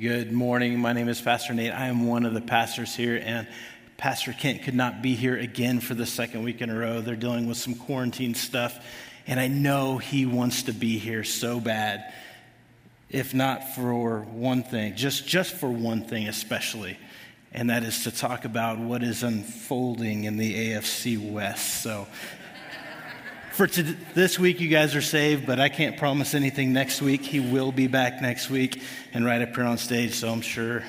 Good morning. My name is Pastor Nate. I am one of the pastors here, and Pastor Kent could not be here again for the second week in a row. They're dealing with some quarantine stuff, and I know he wants to be here so bad. If not for one thing, just, just for one thing especially, and that is to talk about what is unfolding in the AFC West. So for to, this week, you guys are saved, but I can't promise anything next week. He will be back next week and right up here on stage, so I'm sure,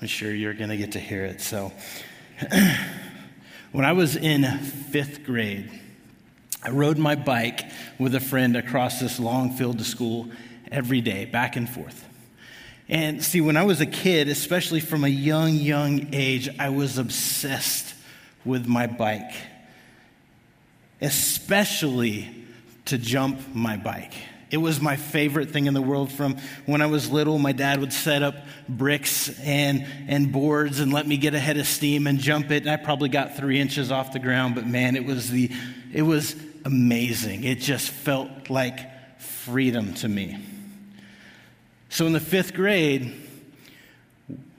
I'm sure you're going to get to hear it. So, when I was in fifth grade, I rode my bike with a friend across this long field to school every day, back and forth. And see, when I was a kid, especially from a young, young age, I was obsessed with my bike especially to jump my bike. It was my favorite thing in the world from when I was little. My dad would set up bricks and, and boards and let me get ahead of steam and jump it. And I probably got three inches off the ground, but man, it was, the, it was amazing. It just felt like freedom to me. So in the fifth grade,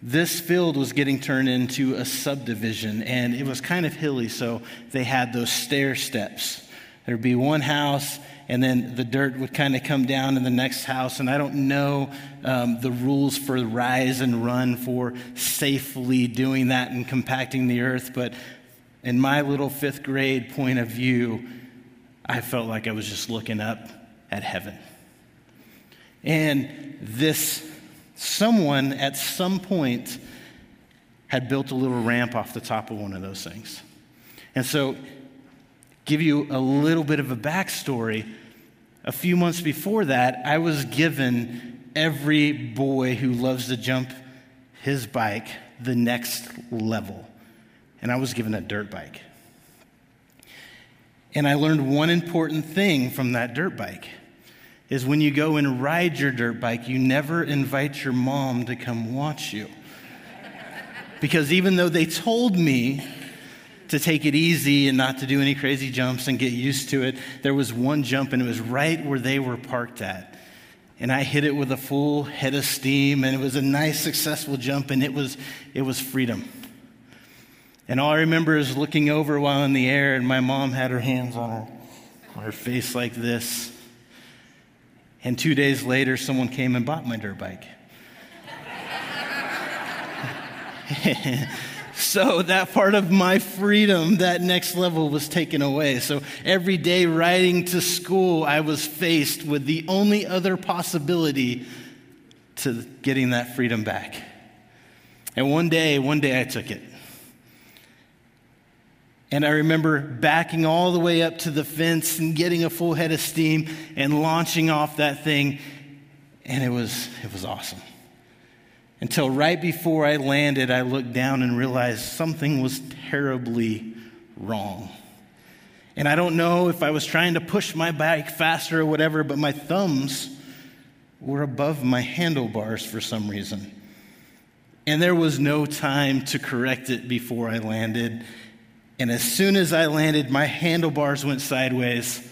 this field was getting turned into a subdivision, and it was kind of hilly, so they had those stair steps. There'd be one house, and then the dirt would kind of come down in the next house. And I don't know um, the rules for rise and run for safely doing that and compacting the earth, but in my little fifth grade point of view, I felt like I was just looking up at heaven. And this someone at some point had built a little ramp off the top of one of those things. And so, give you a little bit of a backstory. A few months before that, I was given every boy who loves to jump his bike the next level. And I was given a dirt bike. And I learned one important thing from that dirt bike is when you go and ride your dirt bike, you never invite your mom to come watch you. Because even though they told me to take it easy and not to do any crazy jumps and get used to it, there was one jump and it was right where they were parked at. And I hit it with a full head of steam and it was a nice successful jump and it was it was freedom. And all I remember is looking over while in the air and my mom had her hands on her on her face like this. And two days later, someone came and bought my dirt bike. so that part of my freedom, that next level was taken away. So every day riding to school, I was faced with the only other possibility to getting that freedom back. And one day, one day I took it. And I remember backing all the way up to the fence and getting a full head of steam and launching off that thing. And it was, it was awesome. Until right before I landed, I looked down and realized something was terribly wrong. And I don't know if I was trying to push my bike faster or whatever, but my thumbs were above my handlebars for some reason. And there was no time to correct it before I landed. And as soon as I landed, my handlebars went sideways.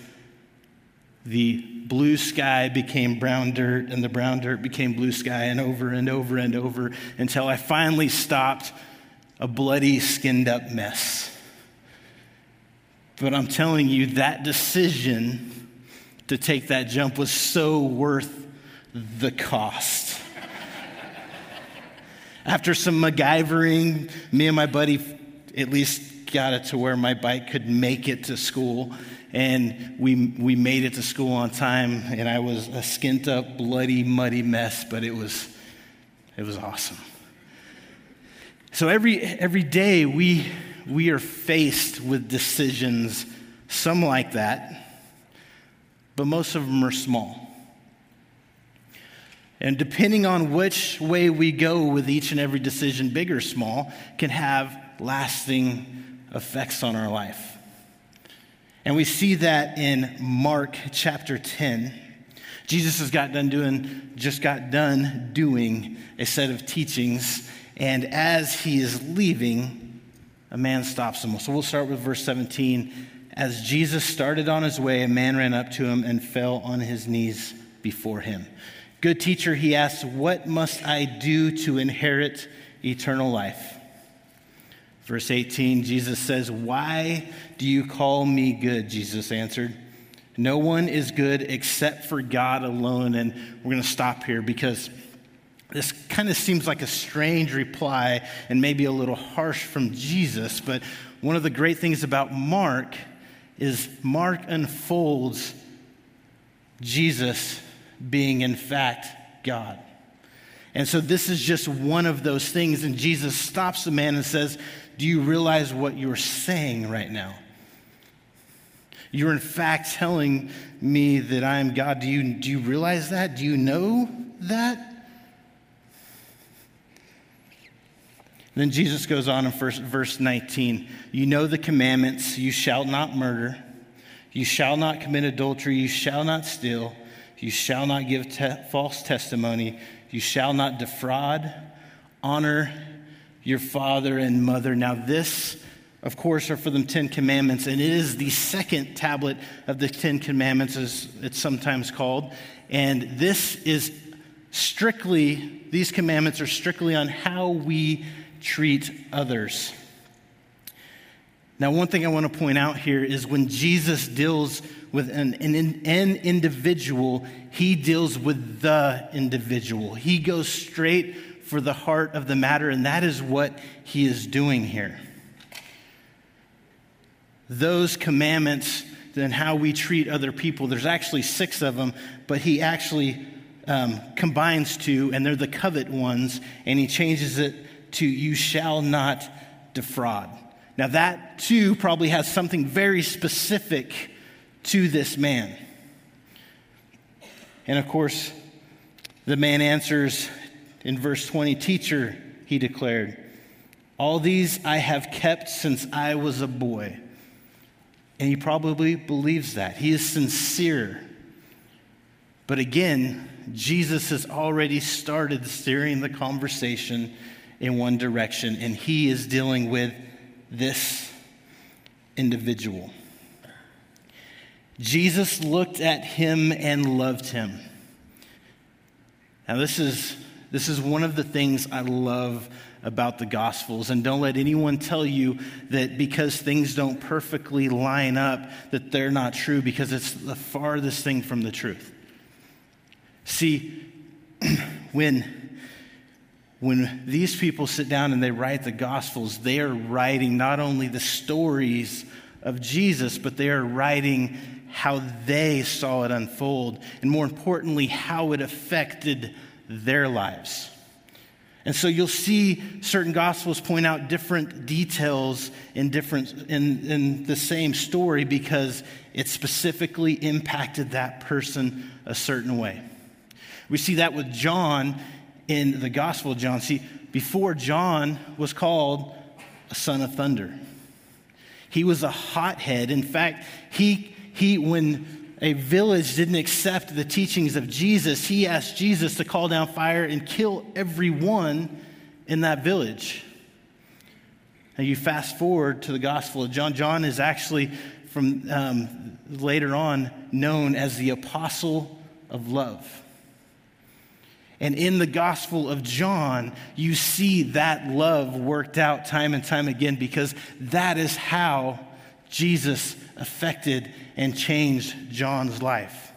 The blue sky became brown dirt, and the brown dirt became blue sky, and over and over and over until I finally stopped a bloody, skinned up mess. But I'm telling you, that decision to take that jump was so worth the cost. After some MacGyvering, me and my buddy at least got it to where my bike could make it to school. And we, we made it to school on time, and I was a skint up, bloody, muddy mess, but it was, it was awesome. So every, every day we, we are faced with decisions, some like that, but most of them are small. And depending on which way we go with each and every decision, big or small, can have lasting effects on our life. And we see that in Mark chapter 10. Jesus has got done doing, just got done doing a set of teachings, and as he is leaving, a man stops him. So we'll start with verse 17. As Jesus started on his way, a man ran up to him and fell on his knees before him. Good teacher, he asks, What must I do to inherit eternal life? Verse 18, Jesus says, Why do you call me good? Jesus answered. No one is good except for God alone. And we're going to stop here because this kind of seems like a strange reply and maybe a little harsh from Jesus. But one of the great things about Mark is Mark unfolds Jesus being, in fact, God. And so this is just one of those things. And Jesus stops the man and says, Do you realize what you're saying right now? You're in fact telling me that I am God. Do you, do you realize that? Do you know that? Then Jesus goes on in first, verse 19 You know the commandments you shall not murder, you shall not commit adultery, you shall not steal, you shall not give te- false testimony, you shall not defraud, honor your father and mother. Now, this of course, are for the Ten Commandments, and it is the second tablet of the Ten Commandments, as it's sometimes called. And this is strictly, these commandments are strictly on how we treat others. Now, one thing I want to point out here is when Jesus deals with an, an, an individual, he deals with the individual. He goes straight for the heart of the matter, and that is what he is doing here those commandments and how we treat other people. There's actually six of them, but he actually um, combines two, and they're the covet ones, and he changes it to you shall not defraud. Now, that too probably has something very specific to this man. And of course, the man answers in verse 20 Teacher, he declared, all these I have kept since I was a boy. And he probably believes that. He is sincere. But again, Jesus has already started steering the conversation in one direction, and he is dealing with this individual. Jesus looked at him and loved him. Now, this is, this is one of the things I love about the Gospels. And don't let anyone tell you that because things don't perfectly line up, that they're not true, because it's the farthest thing from the truth. See, when, when these people sit down and they write the Gospels, they are writing not only the stories of Jesus, but they are writing how they saw it unfold, and more importantly, how it affected their lives. And so you'll see certain gospels point out different details in, different, in, in the same story because it specifically impacted that person a certain way. We see that with John in the Gospel of John. See, before John was called a son of thunder, he was a hothead. In fact, he, he when a village didn't accept the teachings of Jesus, he asked Jesus to call down fire and kill everyone in that village. Now, you fast forward to the Gospel of John. John is actually, from um, later on, known as the Apostle of Love. And in the Gospel of John, you see that love worked out time and time again because that is how Jesus affected and changed John's life.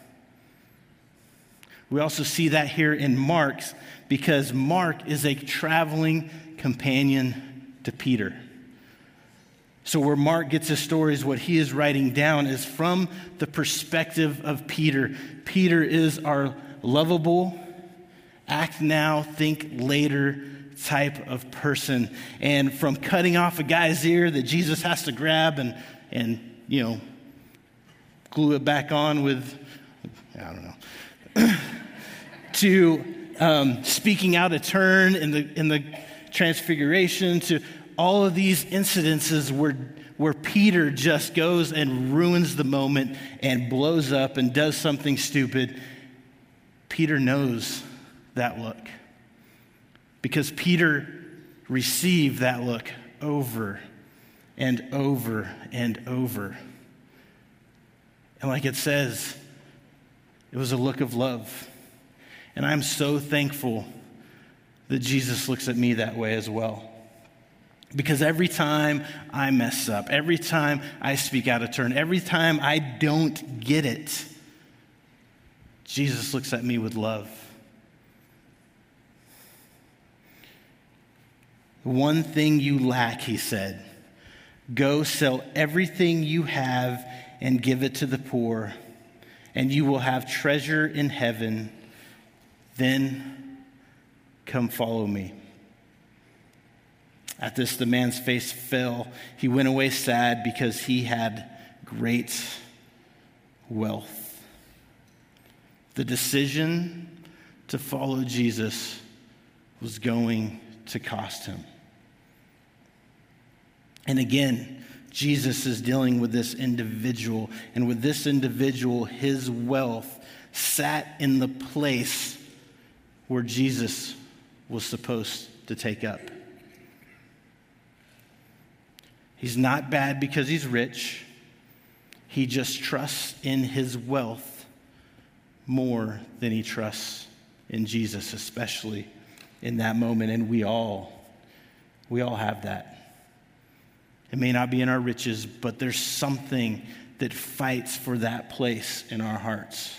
We also see that here in Mark's because Mark is a traveling companion to Peter. So, where Mark gets his stories, what he is writing down is from the perspective of Peter. Peter is our lovable, act now, think later type of person. And from cutting off a guy's ear that Jesus has to grab and, and you know, glue it back on with, I don't know, to um, speaking out a turn in the, in the transfiguration, to all of these incidences where, where Peter just goes and ruins the moment and blows up and does something stupid. Peter knows that look because Peter received that look over and over and over. And like it says, it was a look of love. And I'm so thankful that Jesus looks at me that way as well. Because every time I mess up, every time I speak out of turn, every time I don't get it, Jesus looks at me with love. One thing you lack, he said. Go sell everything you have and give it to the poor, and you will have treasure in heaven. Then come follow me. At this, the man's face fell. He went away sad because he had great wealth. The decision to follow Jesus was going to cost him. And again, Jesus is dealing with this individual, and with this individual, his wealth sat in the place where Jesus was supposed to take up. He's not bad because he's rich. He just trusts in his wealth more than he trusts in Jesus, especially in that moment. And we all, we all have that. It may not be in our riches, but there's something that fights for that place in our hearts.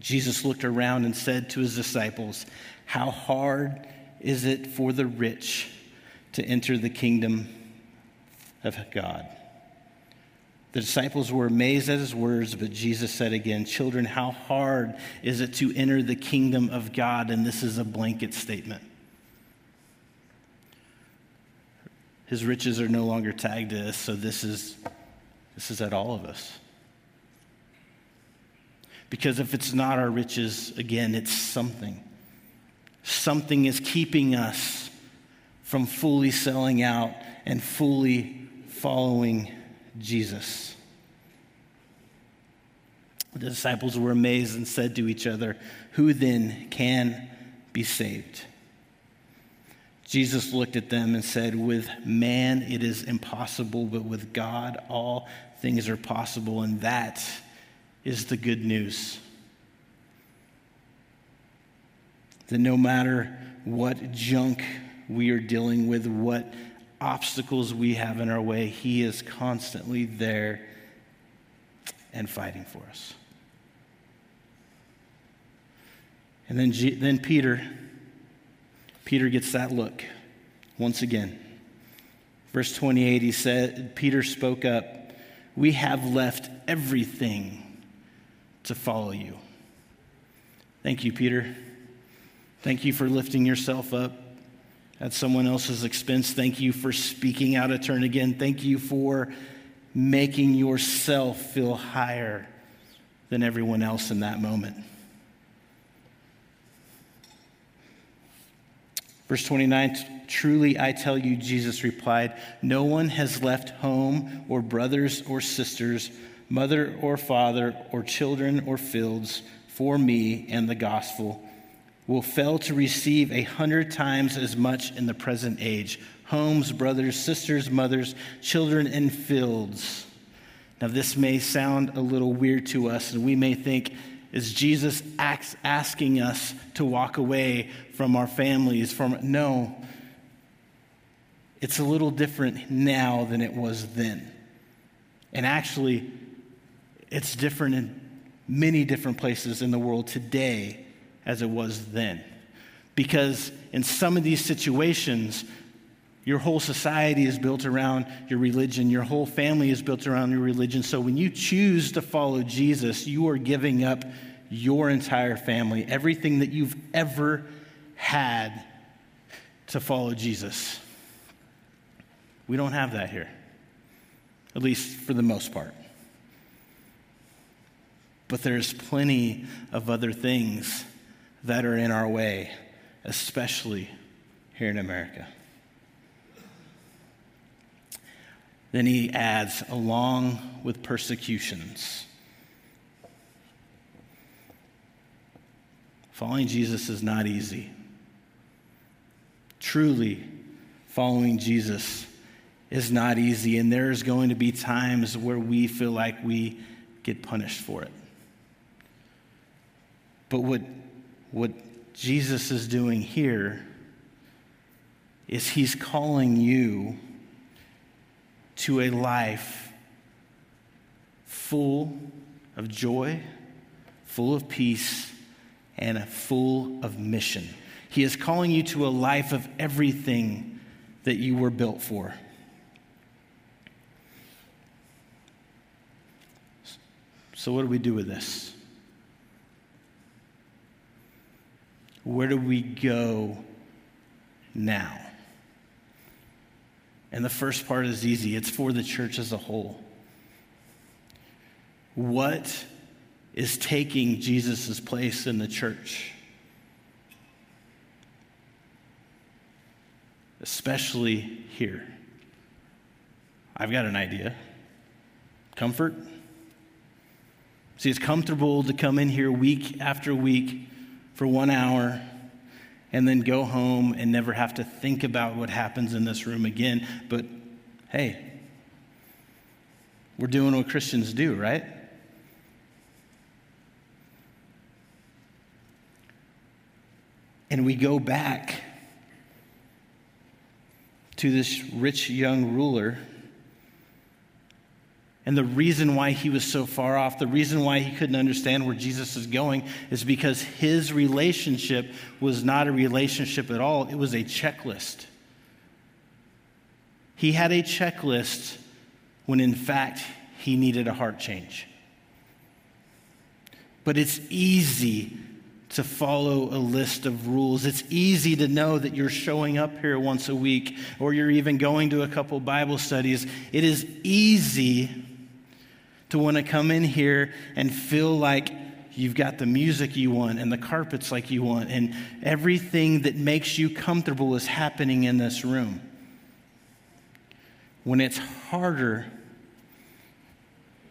Jesus looked around and said to his disciples, How hard is it for the rich to enter the kingdom of God? The disciples were amazed at his words, but Jesus said again, Children, how hard is it to enter the kingdom of God? And this is a blanket statement. His riches are no longer tagged to us, so this is, this is at all of us. Because if it's not our riches, again, it's something. Something is keeping us from fully selling out and fully following Jesus. The disciples were amazed and said to each other, Who then can be saved? Jesus looked at them and said, With man it is impossible, but with God all things are possible. And that is the good news. That no matter what junk we are dealing with, what obstacles we have in our way, He is constantly there and fighting for us. And then, G- then Peter Peter gets that look once again. Verse 28, he said, Peter spoke up, We have left everything to follow you. Thank you, Peter. Thank you for lifting yourself up at someone else's expense. Thank you for speaking out of turn again. Thank you for making yourself feel higher than everyone else in that moment. Verse 29 Truly I tell you, Jesus replied, no one has left home or brothers or sisters, mother or father, or children or fields for me and the gospel will fail to receive a hundred times as much in the present age homes, brothers, sisters, mothers, children, and fields. Now, this may sound a little weird to us, and we may think, is Jesus asking us to walk away from our families? From no, it's a little different now than it was then, and actually, it's different in many different places in the world today as it was then, because in some of these situations. Your whole society is built around your religion. Your whole family is built around your religion. So when you choose to follow Jesus, you are giving up your entire family, everything that you've ever had to follow Jesus. We don't have that here, at least for the most part. But there's plenty of other things that are in our way, especially here in America. Then he adds, along with persecutions. Following Jesus is not easy. Truly, following Jesus is not easy, and there's going to be times where we feel like we get punished for it. But what, what Jesus is doing here is he's calling you to a life full of joy, full of peace, and full of mission. He is calling you to a life of everything that you were built for. So, what do we do with this? Where do we go now? And the first part is easy it's for the church as a whole. What is taking Jesus' place in the church? Especially here. I've got an idea. Comfort. See, it's comfortable to come in here week after week for one hour and then go home and never have to think about what happens in this room again. But hey, we're doing what Christians do, right? And we go back to this rich young ruler and the reason why he was so far off, the reason why he couldn't understand where Jesus is going, is because his relationship was not a relationship at all, it was a checklist. He had a checklist when in fact he needed a heart change. But it's easy to follow a list of rules. It's easy to know that you're showing up here once a week or you're even going to a couple Bible studies. It is easy to want to come in here and feel like you've got the music you want and the carpets like you want, and everything that makes you comfortable is happening in this room. When it's harder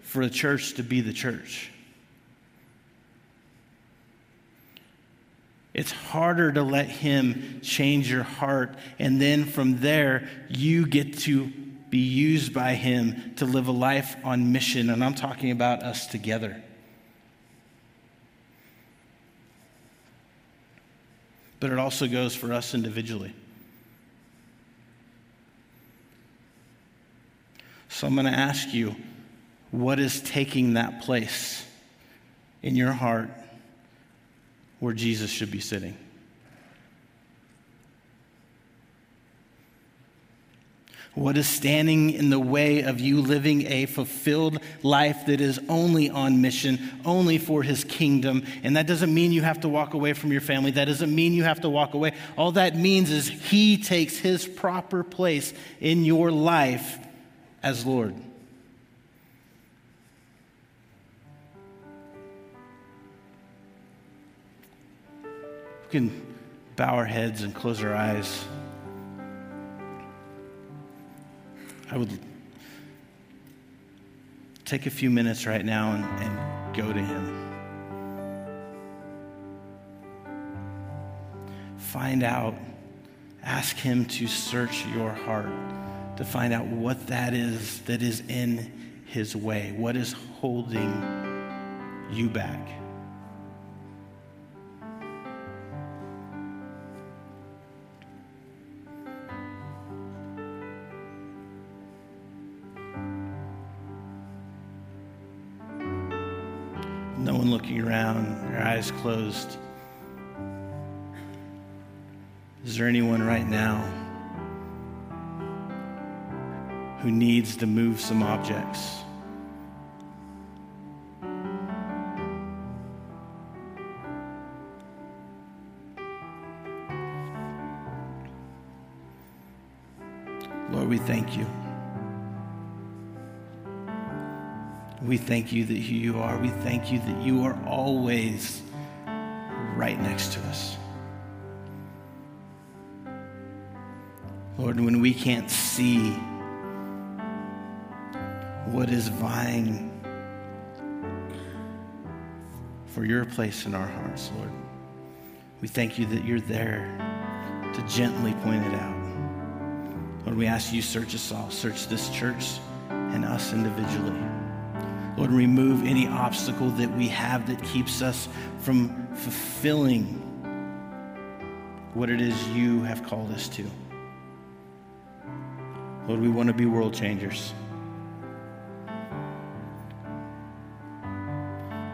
for a church to be the church. It's harder to let Him change your heart. And then from there, you get to be used by Him to live a life on mission. And I'm talking about us together. But it also goes for us individually. So I'm going to ask you what is taking that place in your heart where Jesus should be sitting? What is standing in the way of you living a fulfilled life that is only on mission, only for his kingdom? And that doesn't mean you have to walk away from your family. That doesn't mean you have to walk away. All that means is he takes his proper place in your life as Lord. We can bow our heads and close our eyes. I would take a few minutes right now and, and go to Him. Find out, ask Him to search your heart to find out what that is that is in His way, what is holding you back. Eyes closed. Is there anyone right now who needs to move some objects? Lord, we thank you. We thank you that you are. We thank you that you are always right next to us. Lord, when we can't see what is vying for your place in our hearts, Lord, we thank you that you're there to gently point it out. Lord, we ask you search us all, search this church and us individually. Lord, remove any obstacle that we have that keeps us from fulfilling what it is you have called us to. Lord, we want to be world changers.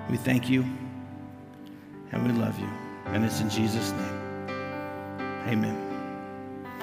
We thank you and we love you. And it's in Jesus' name. Amen.